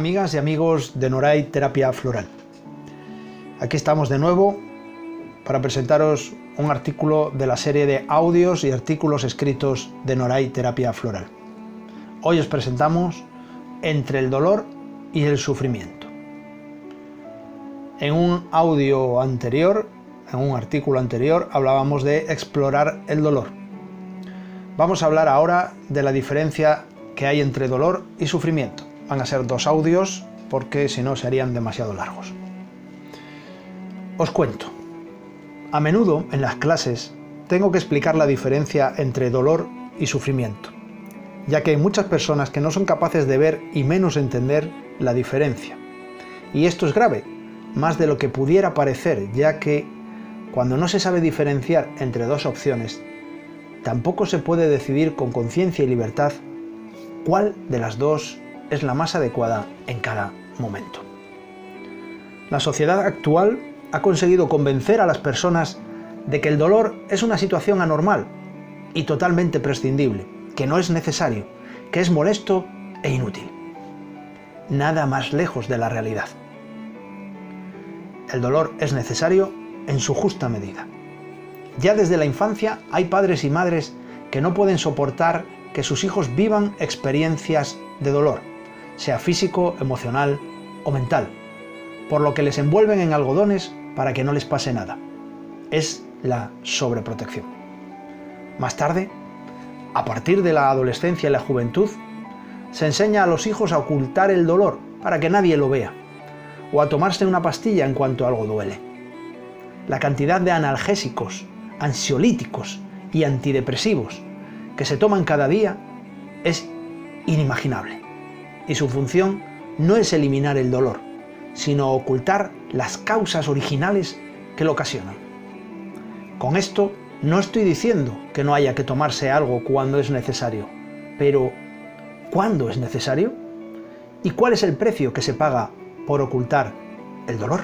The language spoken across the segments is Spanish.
amigas y amigos de Noray Terapia Floral. Aquí estamos de nuevo para presentaros un artículo de la serie de audios y artículos escritos de Noray Terapia Floral. Hoy os presentamos Entre el dolor y el sufrimiento. En un audio anterior, en un artículo anterior, hablábamos de explorar el dolor. Vamos a hablar ahora de la diferencia que hay entre dolor y sufrimiento. Van a ser dos audios porque si no serían demasiado largos. Os cuento. A menudo en las clases tengo que explicar la diferencia entre dolor y sufrimiento, ya que hay muchas personas que no son capaces de ver y menos entender la diferencia. Y esto es grave, más de lo que pudiera parecer, ya que cuando no se sabe diferenciar entre dos opciones, tampoco se puede decidir con conciencia y libertad cuál de las dos es la más adecuada en cada momento. La sociedad actual ha conseguido convencer a las personas de que el dolor es una situación anormal y totalmente prescindible, que no es necesario, que es molesto e inútil. Nada más lejos de la realidad. El dolor es necesario en su justa medida. Ya desde la infancia hay padres y madres que no pueden soportar que sus hijos vivan experiencias de dolor, sea físico, emocional o mental, por lo que les envuelven en algodones para que no les pase nada. Es la sobreprotección. Más tarde, a partir de la adolescencia y la juventud, se enseña a los hijos a ocultar el dolor para que nadie lo vea, o a tomarse una pastilla en cuanto algo duele. La cantidad de analgésicos, ansiolíticos y antidepresivos que se toman cada día es inimaginable. Y su función no es eliminar el dolor, sino ocultar las causas originales que lo ocasionan. Con esto no estoy diciendo que no haya que tomarse algo cuando es necesario, pero ¿cuándo es necesario? ¿Y cuál es el precio que se paga por ocultar el dolor?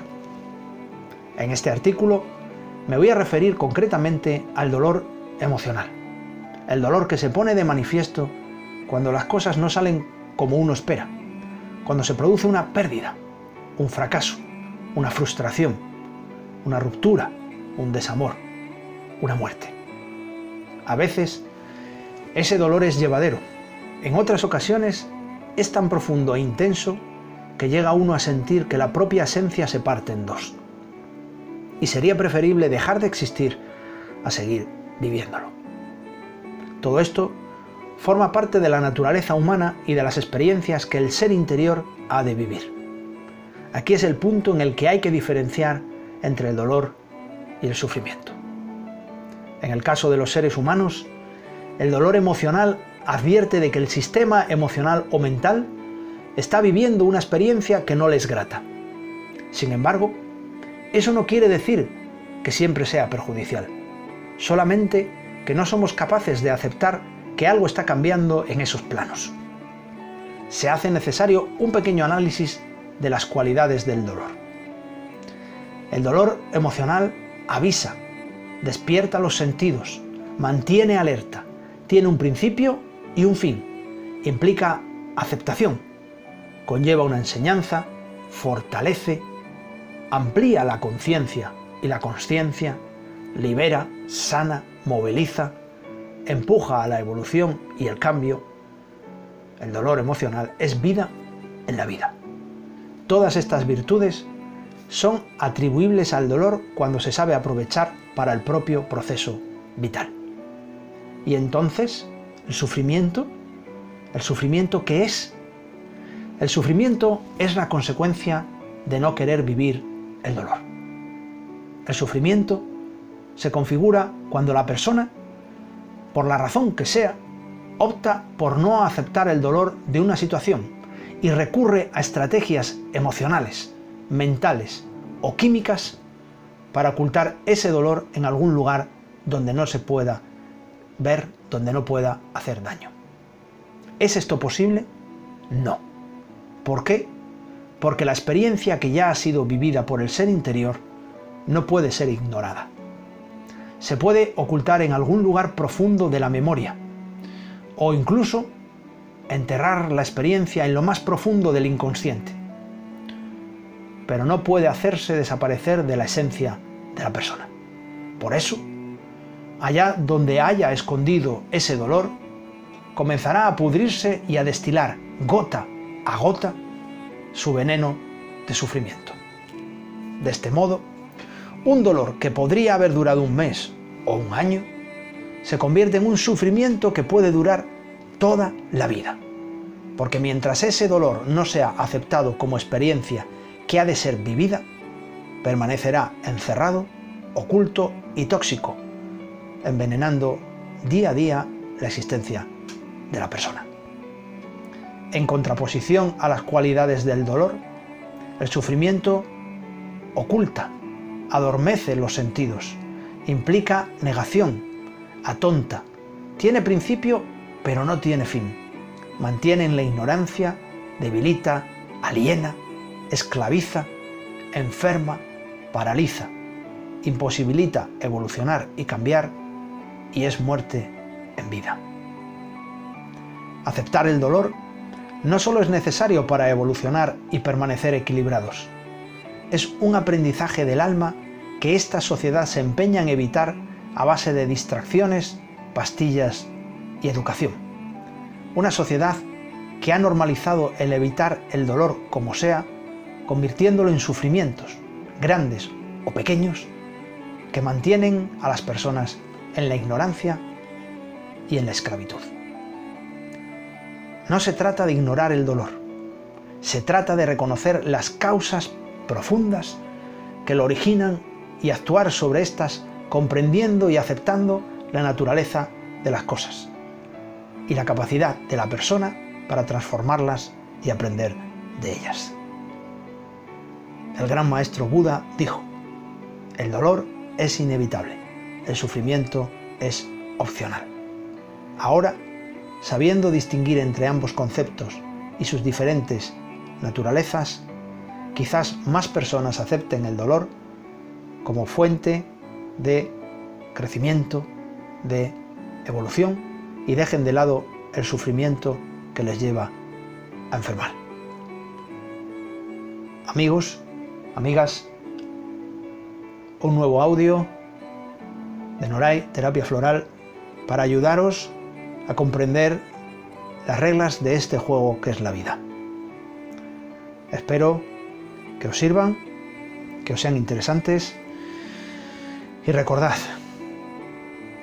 En este artículo me voy a referir concretamente al dolor emocional, el dolor que se pone de manifiesto cuando las cosas no salen como uno espera, cuando se produce una pérdida, un fracaso, una frustración, una ruptura, un desamor, una muerte. A veces ese dolor es llevadero, en otras ocasiones es tan profundo e intenso que llega uno a sentir que la propia esencia se parte en dos. Y sería preferible dejar de existir a seguir viviéndolo. Todo esto forma parte de la naturaleza humana y de las experiencias que el ser interior ha de vivir. Aquí es el punto en el que hay que diferenciar entre el dolor y el sufrimiento. En el caso de los seres humanos, el dolor emocional advierte de que el sistema emocional o mental está viviendo una experiencia que no les grata. Sin embargo, eso no quiere decir que siempre sea perjudicial, solamente que no somos capaces de aceptar que algo está cambiando en esos planos. Se hace necesario un pequeño análisis de las cualidades del dolor. El dolor emocional avisa, despierta los sentidos, mantiene alerta, tiene un principio y un fin, implica aceptación, conlleva una enseñanza, fortalece, amplía la conciencia y la conciencia, libera, sana, moviliza, empuja a la evolución y el cambio. El dolor emocional es vida en la vida. Todas estas virtudes son atribuibles al dolor cuando se sabe aprovechar para el propio proceso vital. Y entonces, el sufrimiento, ¿el sufrimiento qué es? El sufrimiento es la consecuencia de no querer vivir el dolor. El sufrimiento se configura cuando la persona, por la razón que sea, opta por no aceptar el dolor de una situación y recurre a estrategias emocionales, mentales o químicas para ocultar ese dolor en algún lugar donde no se pueda ver, donde no pueda hacer daño. ¿Es esto posible? No. ¿Por qué? Porque la experiencia que ya ha sido vivida por el ser interior no puede ser ignorada. Se puede ocultar en algún lugar profundo de la memoria o incluso enterrar la experiencia en lo más profundo del inconsciente, pero no puede hacerse desaparecer de la esencia de la persona. Por eso, allá donde haya escondido ese dolor, comenzará a pudrirse y a destilar gota a gota su veneno de sufrimiento. De este modo, un dolor que podría haber durado un mes o un año, se convierte en un sufrimiento que puede durar toda la vida. Porque mientras ese dolor no sea aceptado como experiencia que ha de ser vivida, permanecerá encerrado, oculto y tóxico, envenenando día a día la existencia de la persona. En contraposición a las cualidades del dolor, el sufrimiento oculta, adormece los sentidos, implica negación, atonta, tiene principio pero no tiene fin, mantiene en la ignorancia, debilita, aliena, esclaviza, enferma, paraliza, imposibilita evolucionar y cambiar y es muerte en vida. Aceptar el dolor no solo es necesario para evolucionar y permanecer equilibrados, es un aprendizaje del alma que esta sociedad se empeña en evitar a base de distracciones, pastillas y educación. Una sociedad que ha normalizado el evitar el dolor como sea, convirtiéndolo en sufrimientos, grandes o pequeños, que mantienen a las personas en la ignorancia y en la esclavitud. No se trata de ignorar el dolor, se trata de reconocer las causas profundas que lo originan y actuar sobre estas comprendiendo y aceptando la naturaleza de las cosas y la capacidad de la persona para transformarlas y aprender de ellas. El gran maestro Buda dijo, el dolor es inevitable, el sufrimiento es opcional. Ahora, sabiendo distinguir entre ambos conceptos y sus diferentes naturalezas, quizás más personas acepten el dolor como fuente de crecimiento, de evolución y dejen de lado el sufrimiento que les lleva a enfermar. Amigos, amigas, un nuevo audio de Noray, terapia floral, para ayudaros a comprender las reglas de este juego que es la vida. Espero que os sirvan, que os sean interesantes. Y recordad,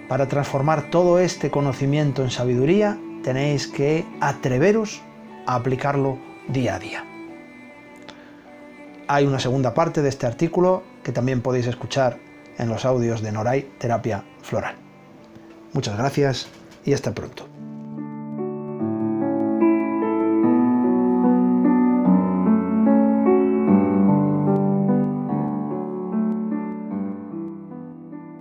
para transformar todo este conocimiento en sabiduría, tenéis que atreveros a aplicarlo día a día. Hay una segunda parte de este artículo que también podéis escuchar en los audios de Noray Terapia Floral. Muchas gracias y hasta pronto.